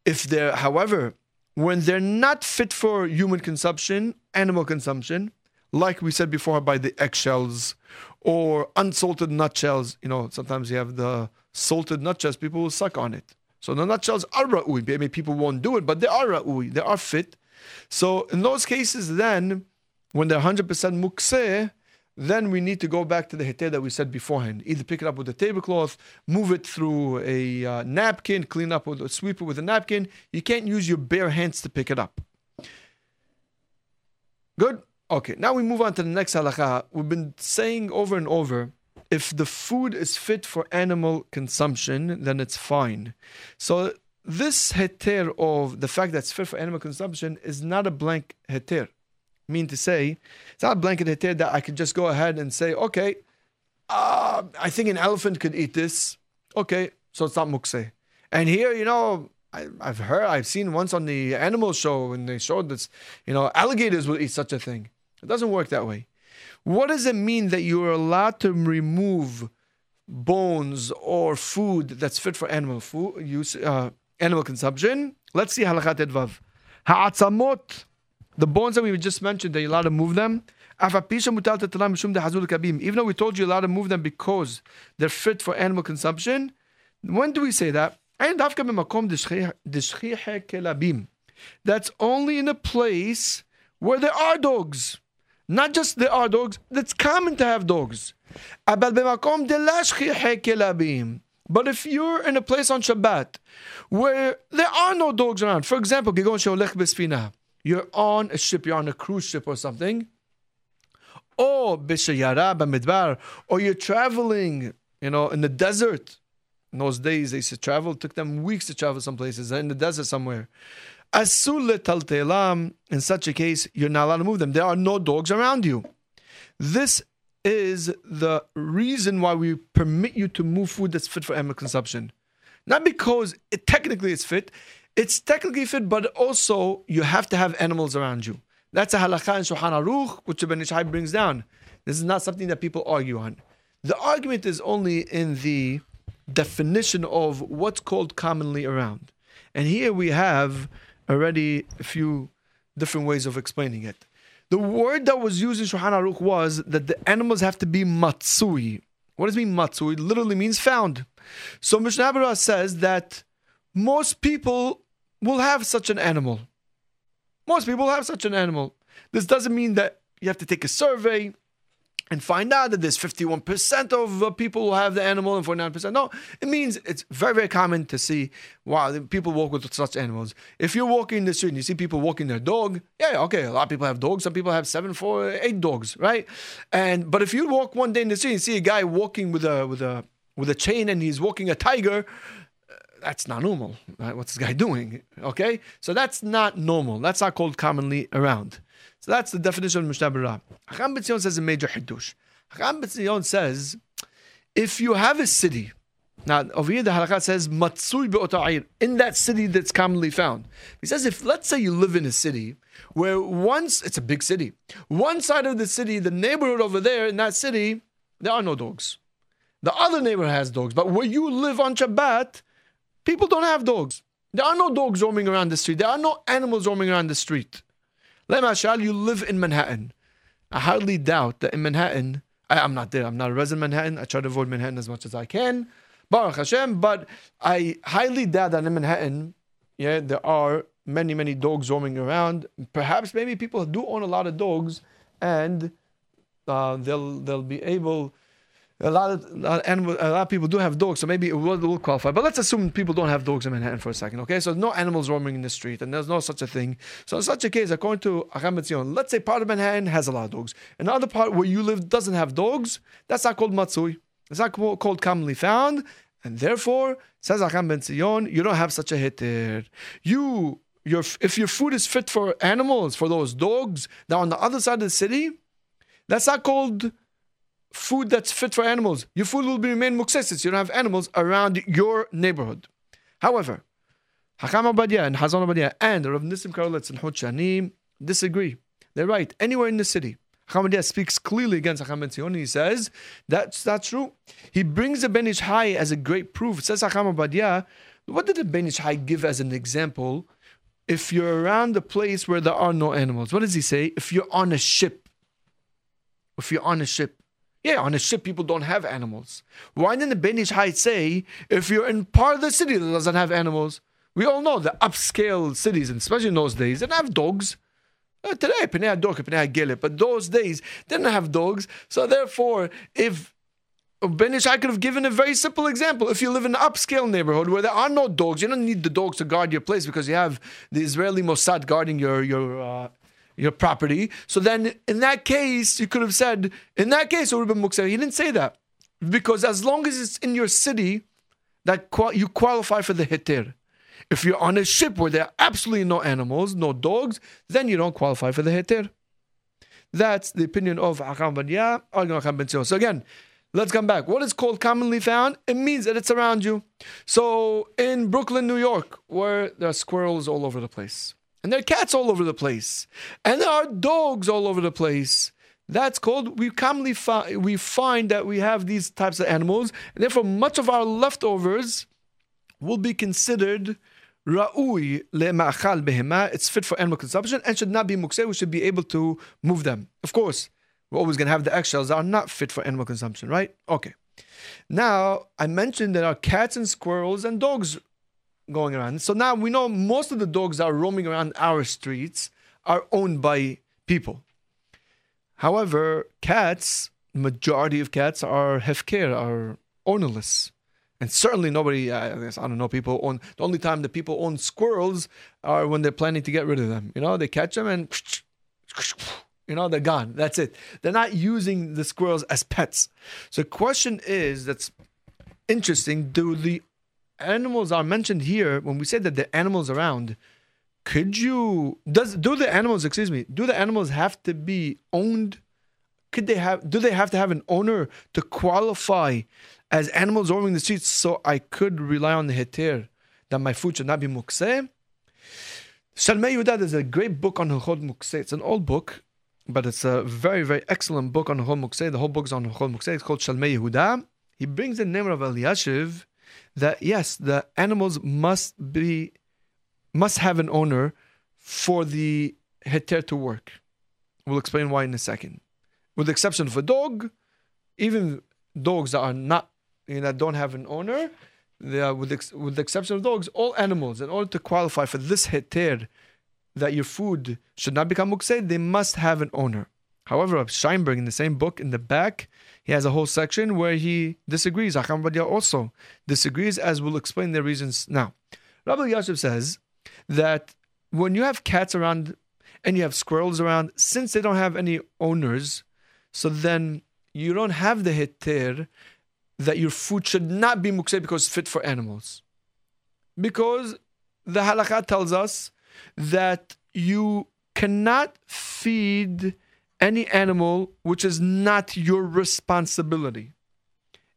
[SPEAKER 1] If they're, however, when they're not fit for human consumption, animal consumption, like we said before by the eggshells or unsalted nutshells, you know, sometimes you have the salted nutshells, people will suck on it. So the nutshells are ra'ui. Maybe people won't do it, but they are ra'ui. They are fit. So in those cases, then, when they're 100% mukseh, then we need to go back to the heter that we said beforehand. Either pick it up with a tablecloth, move it through a uh, napkin, clean up with a sweep it with a napkin. You can't use your bare hands to pick it up. Good? Okay, now we move on to the next halakha. We've been saying over and over if the food is fit for animal consumption, then it's fine. So this heter of the fact that it's fit for animal consumption is not a blank heter mean to say, it's not a blanket heter that I could just go ahead and say, okay, uh, I think an elephant could eat this. Okay, so it's not mukse. And here, you know, I, have heard, I've seen once on the animal show when they showed this, you know, alligators will eat such a thing. It doesn't work that way. What does it mean that you are allowed to remove bones or food that's fit for animal food use, uh, animal consumption? Let's see halakhat edvav. Ha'atzamot the bones that we just mentioned, that you're allowed to move them. Even though we told you allowed to move them because they're fit for animal consumption, when do we say that? That's only in a place where there are dogs. Not just there are dogs, that's common to have dogs. But if you're in a place on Shabbat where there are no dogs around, for example, you're on a ship, you're on a cruise ship or something, or or you're traveling, you know, in the desert. In those days, they used to travel. It took them weeks to travel some places in the desert somewhere. Asul taltelam. In such a case, you're not allowed to move them. There are no dogs around you. This is the reason why we permit you to move food that's fit for animal consumption. Not because it technically it's fit, it's technically fit, but also you have to have animals around you. That's a halakha in Shulchan Aruch, which Ben Ish Hai brings down. This is not something that people argue on. The argument is only in the definition of what's called commonly around. And here we have already a few different ways of explaining it. The word that was used in Shulchan Aruch was that the animals have to be matsui. What does it mean matsui? It literally means found. So Mishnah says that most people will have such an animal. Most people have such an animal. This doesn't mean that you have to take a survey and find out that there's 51% of uh, people who have the animal and 49%. No, it means it's very, very common to see, wow, people walk with such animals. If you're walking in the street and you see people walking their dog, yeah, okay, a lot of people have dogs. Some people have seven, four, eight dogs, right? And But if you walk one day in the street and see a guy walking with a, with a, with a chain and he's walking a tiger, that's not normal. Right? What's this guy doing? Okay, so that's not normal. That's not called commonly around. So that's the definition of Mishnah Berurah. Hacham Ben Zion says a major hidush. Hacham Ben Zion says, if you have a city, now over here the halakha says matsui be'ota'ir, in that city that's commonly found. He says if let's say you live in a city where once it's a big city, one side of the city, the neighborhood over there in that city, there are no dogs. The other neighbor has dogs, but where you live on Shabbat, People don't have dogs. There are no dogs roaming around the street. There are no animals roaming around the street. Lemashal, you live in Manhattan. I hardly doubt that in Manhattan, I, am not there. I'm not a resident of Manhattan. I try to avoid Manhattan as much as I can. Baruch Hashem. But I highly doubt that in Manhattan, yeah, there are many, many dogs roaming around. Perhaps maybe people do own a lot of dogs and uh, they'll they'll be able. A lot of a lot of, animal, a lot of people do have dogs, so maybe it will, will qualify. But let's assume people don't have dogs in Manhattan for a second, okay? So no animals roaming in the street, and there's no such a thing. So in such a case, according to Acham Zion, let's say part of Manhattan has a lot of dogs, another part where you live doesn't have dogs. That's not called matsui. It's not called commonly found, and therefore says Acham Ben Zion, you don't have such a hitter. You your if your food is fit for animals, for those dogs now on the other side of the city, that's not called food that's fit for animals. Your food will be remain muksesis. You don't have animals around your neighborhood. However, Hakam Ovadia and Hazon Ovadia and Rav Nissim Karelitz and Hod Shani disagree. They're right. Anywhere in the city. Hakam Ovadia speaks clearly against Hakam Ben. He says that's that's true. He brings the Ben Hai as a great proof. It says Hakam Ovadia. What did the Ben Hai give as an example? If you're around a place where there are no animals, what does he say? If you're on a ship, if you're on a ship, yeah, on a ship, people don't have animals. Why didn't the Ben Ish say if you're in part of the city that doesn't have animals? We all know the upscale cities, and especially in those days, didn't have dogs. Uh, today, Penei Dog, Penei Gelet, but those days didn't have dogs. So therefore, if Ben Ish could have given a very simple example. If you live in an upscale neighborhood where there are no dogs, you don't need the dogs to guard your place because you have the Israeli Mossad guarding your your uh, your property. So then, in that case, you could have said, in that case, it would have been. He didn't say that because as long as it's in your city, that you qualify for the hitir. If you're on a ship where there are absolutely no animals, no dogs, then you don't qualify for the hitir. That's the opinion of Hakam ben Ya, ben So again, let's come back. What is called commonly found? It means that it's around you. So in Brooklyn, New York, where there are squirrels all over the place, and there are cats all over the place, and there are dogs all over the place. That's called we commonly fi- we find that we have these types of animals, and therefore much of our leftovers will be considered ra'ui le'ma'achal behema. It's fit for animal consumption and should not be mukseh. We should be able to move them. Of course, we're always going to have the eggshells that are not fit for animal consumption, right? Okay. Now, I mentioned there are cats and squirrels and dogs going around. So now we know most of the dogs are roaming around our streets are owned by people. However, cats, majority of cats are hefker, are ownerless. And certainly nobody, I guess, I don't know, people own, the only time that people own squirrels are when they're planning to get rid of them. You know, they catch them and, you know, they're gone. That's it. They're not using the squirrels as pets. So the question is, that's interesting, do the animals are mentioned here, when we say that the animals around, could you does do the animals excuse me do the animals have to be owned could they have do they have to have an owner to qualify as animals roaming the streets so i could rely on the heter that my food should not be mukseh Shalmei Yehuda is a great book on Hilchot Mukseh. It's an old book, but it's a very, very excellent book on Hilchot Mukseh. The whole book is on Hilchot Mukseh. It's called Shalmei Yehuda. He brings the name of Elyashiv that yes, the animals must be must have an owner for the heter to work. We'll explain why in a second. With the exception of a dog, even dogs that are not you know, that don't have an owner, they are, with, the, with the exception of dogs, all animals, in order to qualify for this heter, that your food should not become mukseh, they must have an owner. However, Scheinberg in the same book in the back, he has a whole section where he disagrees. Hacham Ovadia also disagrees, as we'll explain the reasons now. Rav Elyashiv says that when you have cats around and you have squirrels around, since they don't have any owners, so then you don't have the heter that your food should not be mukse because it's fit for animals. Because the halakha tells us that you cannot feed any animal which is not your responsibility.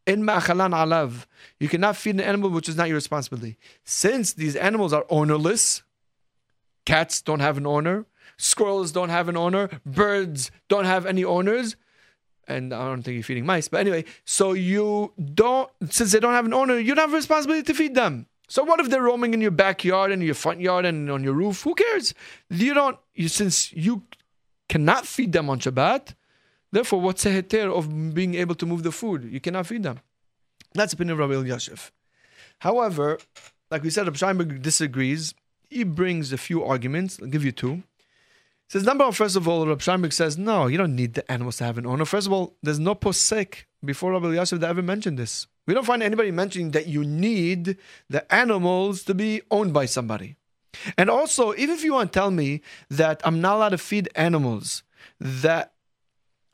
[SPEAKER 1] In ma'achalan alav, you cannot feed an animal which is not your responsibility. Since these animals are ownerless, cats don't have an owner, squirrels don't have an owner, birds don't have any owners, and I don't think you're feeding mice, but anyway, so you don't, since they don't have an owner, you don't have a responsibility to feed them. So what if they're roaming in your backyard and your front yard and on your roof? Who cares? You don't, you, since you cannot feed them on Shabbat. Therefore, what's the heter of being able to move the food? You cannot feed them. That's the opinion of Rabbi. However, like we said, Rabbi Scheinberg disagrees. He brings a few arguments. I'll give you two. Says number one, first of all, Rav Scheinberg says, no, you don't need the animals to have an owner. First of all, there's no posek before Rabbi Yosef that ever mentioned this. We don't find anybody mentioning that you need the animals to be owned by somebody. And also, even if you want to tell me that I'm not allowed to feed animals that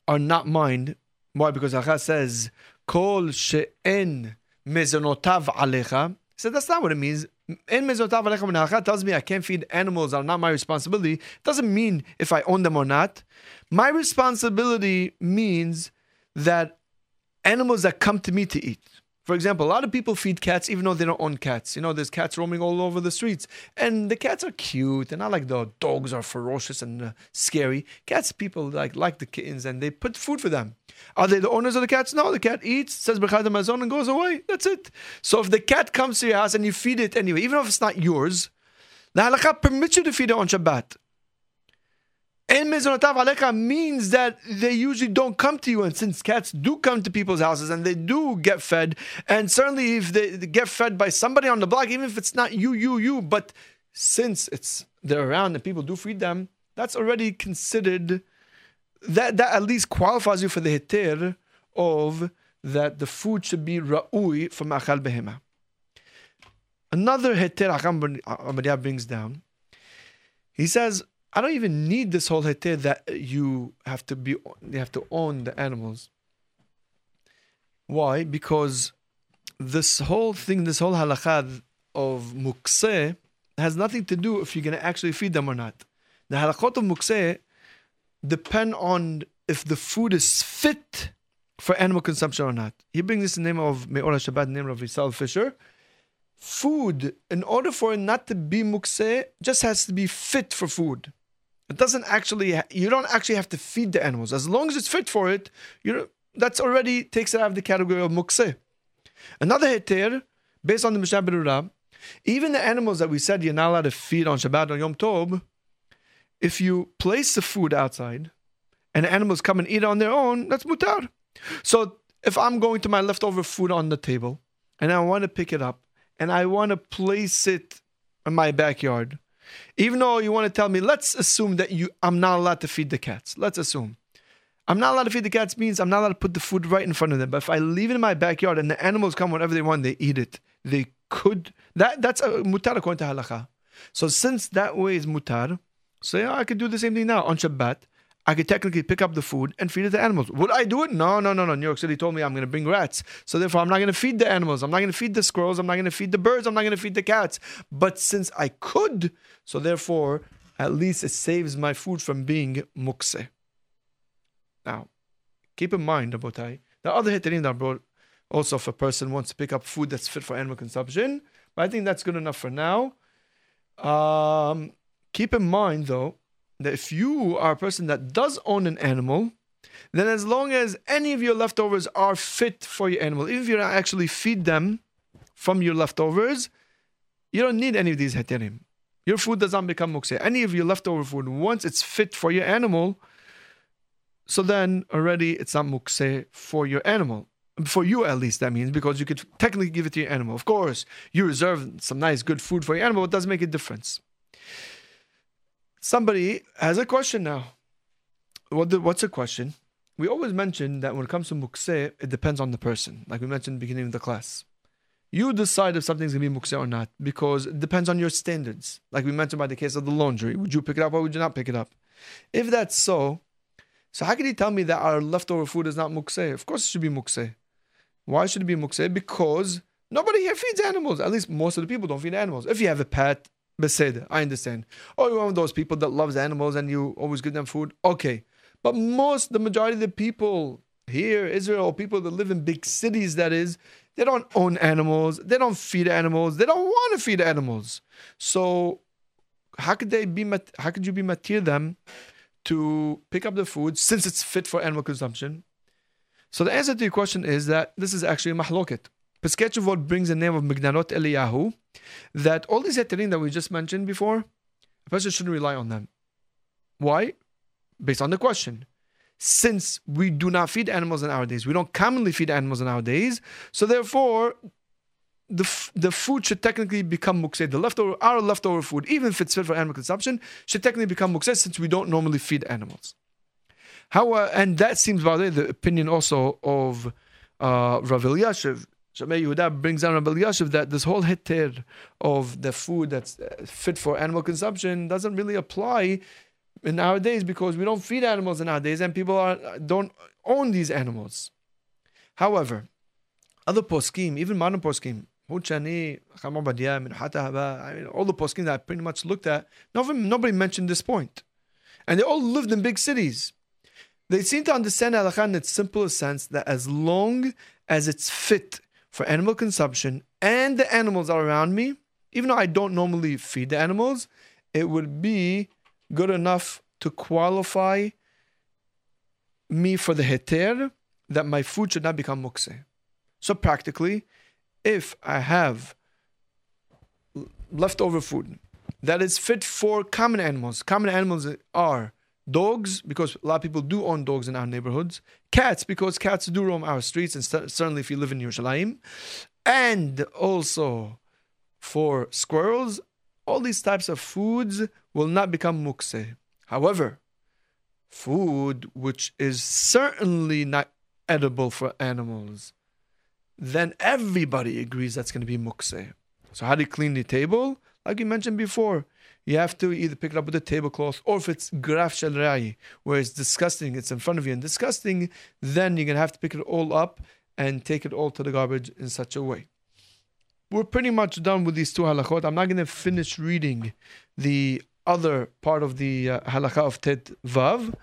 [SPEAKER 1] are not mine, why? Because Allah says, Kol she'en mezonotav alecha. So that's not what it means. En mezonotav alecha when Allah tells me I can't feed animals that are not my responsibility, it doesn't mean if I own them or not. My responsibility means that animals that come to me to eat. For example, a lot of people feed cats even though they don't own cats. You know, there's cats roaming all over the streets, and the cats are cute. They're not like the dogs are ferocious and uh, scary. Cats, people like like the kittens, and they put food for them. Are they the owners of the cats? No, the cat eats, says Bechad Mazon, and goes away. That's it. So if the cat comes to your house and you feed it anyway, even if it's not yours, the halakha permits you to feed it on Shabbat. En mezonotav alecha means that they usually don't come to you, and since cats do come to people's houses and they do get fed, and certainly if they get fed by somebody on the block, even if it's not you, you, you, but since it's they're around and people do feed them, that's already considered that that at least qualifies you for the heter of that the food should be ra'ui from achal behema. Another heter Ahmad brings down. He says I don't even need this whole heter that you have to be you have to own the animals. Why? Because this whole thing, this whole halakha of mukse has nothing to do if you're going to actually feed them or not. The halachot of mukse depend on if the food is fit for animal consumption or not. He brings this in the name of Me'or Shabbat, name of Yisrael Fisher. Food, in order for it not to be mukse, just has to be fit for food. It doesn't actually, you don't actually have to feed the animals. As long as it's fit for it, you that's already takes it out of the category of mukse. Another heter, based on the Mishnah Berurah, even the animals that we said you're not allowed to feed on Shabbat or Yom Tov, if you place the food outside and the animals come and eat on their own, that's mutar. So if I'm going to my leftover food on the table and I want to pick it up and I want to place it in my backyard, even though you want to tell me, let's assume that you I'm not allowed to feed the cats. Let's assume. I'm not allowed to feed the cats means I'm not allowed to put the food right in front of them. But if I leave it in my backyard and the animals come whenever they want, they eat it. They could that that's a mutar according to halacha. So since that way is mutar, so yeah, I could do the same thing now on Shabbat. I could technically pick up the food and feed it to animals. Would I do it? No, no, no, no. New York City told me I'm going to bring rats. So therefore, I'm not going to feed the animals. I'm not going to feed the squirrels. I'm not going to feed the birds. I'm not going to feed the cats. But since I could, so therefore, at least it saves my food from being mukse. Now, keep in mind, Abotai, the other heterim that brought also if a person wants to pick up food that's fit for animal consumption, but I think that's good enough for now. Um, keep in mind, though, that if you are a person that does own an animal, then as long as any of your leftovers are fit for your animal, even if you don't actually feed them from your leftovers, you don't need any of these heterim. Your food does not become mukse. Any of your leftover food, once it's fit for your animal, so then already it's not mukse for your animal. For you, at least, that means, because you could technically give it to your animal. Of course, you reserve some nice, good food for your animal, it does make a difference. Somebody has a question now. What the, what's the question? We always mention that when it comes to mukse, it depends on the person, like we mentioned in the beginning of the class. You decide if something's gonna be mukse or not because it depends on your standards. Like we mentioned by the case of the laundry. Would you pick it up or would you not pick it up? If that's so, so how can you tell me that our leftover food is not mukse? Of course it should be mukse. Why should it be mukse? Because nobody here feeds animals. At least most of the people don't feed animals. If you have a pet, beseder, I understand. Oh, you're one of those people that loves animals and you always give them food. Okay. But most, the majority of the people here, Israel, people that live in big cities, that is, they don't own animals. They don't feed animals. They don't want to feed animals. So how could they be? How could you be matir them to pick up the food since it's fit for animal consumption? So the answer to your question is that this is actually a mahloket. Piskei Teshuvot brings the name of Mignanot Eliyahu, that all these heterim that we just mentioned before, a person shouldn't rely on them. Why? Based on the question since we do not feed animals in our days, we don't commonly feed animals in our days, so therefore, the, the food should technically become mukseh. The leftover, our leftover food, even if it's fit for animal consumption, should technically become mukseh since we don't normally feed animals. How, uh, and that seems, by the way, the opinion also of uh, Rav Elyashiv. Shalmei Yehuda brings down Rav Elyashiv that this whole heter of the food that's uh, fit for animal consumption doesn't really apply in our days because we don't feed animals nowadays and people are, don't own these animals. However, other poskim, even modern poskim, Huchani, I mean, all the poskim that I pretty much looked at, nobody, nobody mentioned this point. And they all lived in big cities. They seem to understand halakha in its simplest sense that as long as it's fit for animal consumption and the animals are around me, even though I don't normally feed the animals, it would be good enough to qualify me for the heter that my food should not become mukse. So practically, if I have leftover food that is fit for common animals, common animals are dogs, because a lot of people do own dogs in our neighborhoods, cats, because cats do roam our streets, and st- certainly if you live in Yerushalayim, and also for squirrels, all these types of foods will not become mukse. However, food which is certainly not edible for animals, then everybody agrees that's going to be mukse. So how do you clean the table? Like you mentioned before, you have to either pick it up with a tablecloth, or if it's graf shel re'i, where it's disgusting, it's in front of you and disgusting, then you're going to have to pick it all up and take it all to the garbage in such a way. We're pretty much done with these two halachot. I'm not going to finish reading the other part of the uh, halakha of Tet Vav.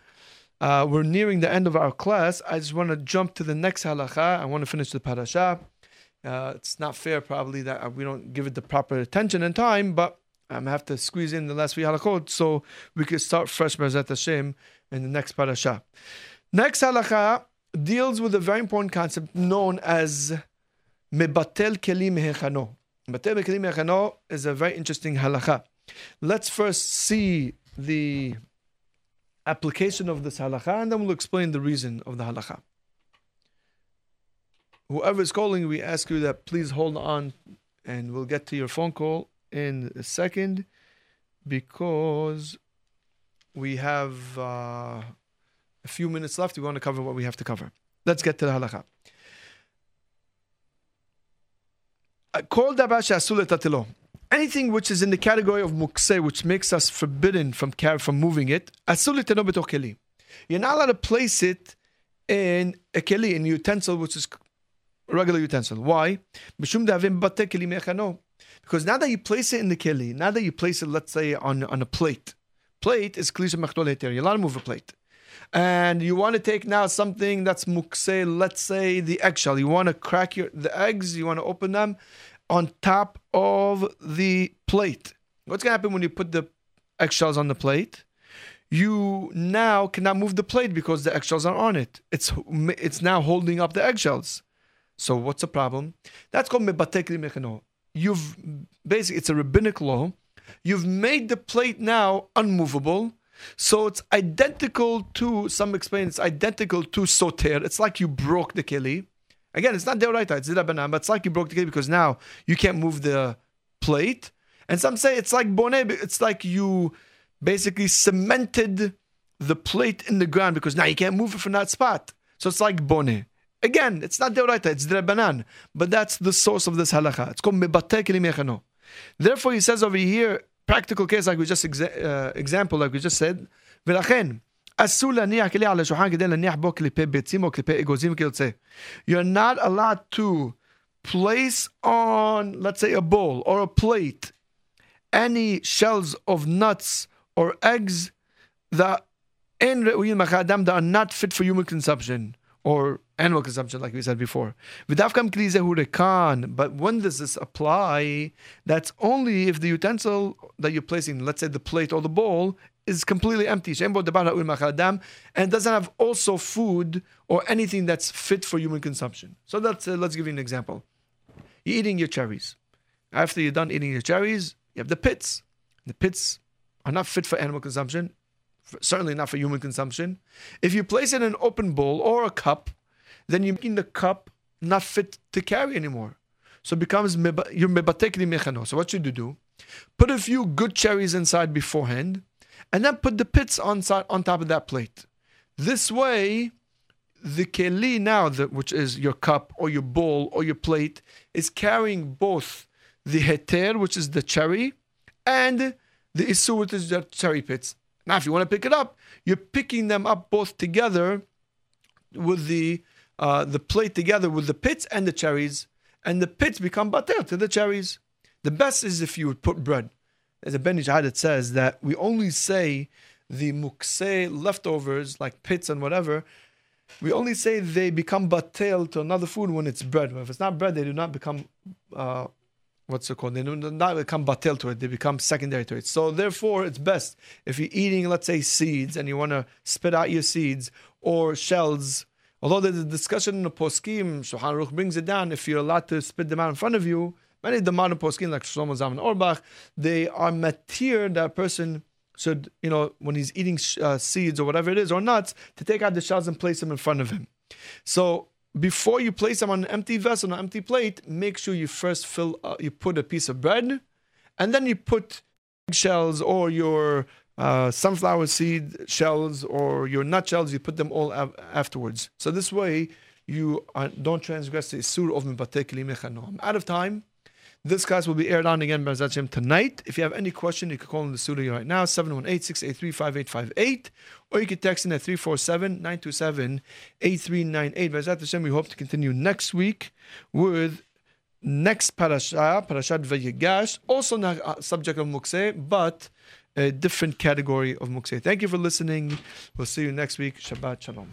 [SPEAKER 1] Uh, we're nearing the end of our class. I just want to jump to the next halakha. I want to finish the parasha. Uh, it's not fair, probably, that we don't give it the proper attention and time, but I'm going to have to squeeze in the last three halachot so we can start fresh, Bezat Hashem, in the next parasha. Next halakha deals with a very important concept known as mebatel kelim mehechano. Mebatel kelim mehechano is a very interesting halakha. Let's first see the application of this halakha, and then we'll explain the reason of the halakha. Whoever is calling, we ask you that please hold on, and we'll get to your phone call in a second because we have uh, a few minutes left. We want to cover what we have to cover. Let's get to the halakha. Uh, anything which is in the category of mukse, which makes us forbidden from from moving it, you're not allowed to place it in a keli, in a utensil, which is regular utensil. Why? Because now that you place it in the keli, now that you place it, let's say, on, on a plate, plate is klisha mechdol You're allowed to move a plate. And you want to take now something that's mukse, let's say the eggshell. You want to crack your the eggs, you want to open them on top of the plate. What's going to happen when you put the eggshells on the plate? You now cannot move the plate because the eggshells are on it. It's it's now holding up the eggshells. So what's the problem? That's called mebatekli mechano. You've basically it's a rabbinic law. You've made the plate now unmovable. So it's identical to some explain it's identical to soter. It's like you broke the keli. Again, it's not deoraita, it's dirabanan, but it's like you broke the cake because now you can't move the plate. And some say it's like bone, it's like you basically cemented the plate in the ground because now you can't move it from that spot. So it's like bone. Again, it's not deoraita, it's dirabanan, but that's the source of this halacha. It's called mebatek Therefore, he says over here, practical case like we just exa- uh, example like we just said, ולכן אסור להניח כלי על השולחן כדי להניח בו קליפי ביצים או קליפי אגוזים וכיוצא. You're not allowed to place on, let's say, a bowl or a plate any shells of nuts or eggs that that are not fit for human consumption or animal consumption, like we said before. But when does this apply? That's only if the utensil that you're placing, let's say the plate or the bowl, is completely empty. And doesn't have also food or anything that's fit for human consumption. So that's, uh, let's give you an example. You're eating your cherries. After you're done eating your cherries, you have the pits. The pits are not fit for animal consumption, certainly not for human consumption. If you place it in an open bowl or a cup, then you're making the cup not fit to carry anymore. So it becomes you're mebatekli mechano. So what should you do? Put a few good cherries inside beforehand, and then put the pits on, on top of that plate. This way, the keli now, the, which is your cup or your bowl or your plate, is carrying both the heter, which is the cherry, and the isur, which is the cherry pits. Now, if you want to pick it up, you're picking them up both together with the uh, the plate together with the pits and the cherries, and the pits become batel to the cherries. The best is if you would put bread. There's a Ben that says that we only say the mukse leftovers like pits and whatever. We only say they become batel to another food when it's bread. If it's not bread, they do not become uh, what's it called? They do not become batel to it. They become secondary to it. So therefore, it's best if you're eating, let's say, seeds and you want to spit out your seeds or shells. Although there's a discussion in the poskim, Shulchan Aruch brings it down. If you're allowed to spit them out in front of you, many of the modern poskim, like Shlomo Zalman Auerbach, they are matir that person should, you know, when he's eating uh, seeds or whatever it is or nuts, to take out the shells and place them in front of him. So before you place them on an empty vessel, on an empty plate, make sure you first fill, uh, you put a piece of bread, and then you put shells or your uh, sunflower seed shells or your nut shells. You put them all afterwards. So this way you uh, don't transgress the sur of I'm out of time. This class will be aired on again Hashem tonight. If you have any question, you can call in the studio right now, 718-683-5858, or you can text in at 347-927-8398. Bezat Hashem, we hope to continue next week with next parasha, Parashat Vayigash, also not uh, subject of Mukse, but a different category of Mukse. Thank you for listening. We'll see you next week. Shabbat Shalom.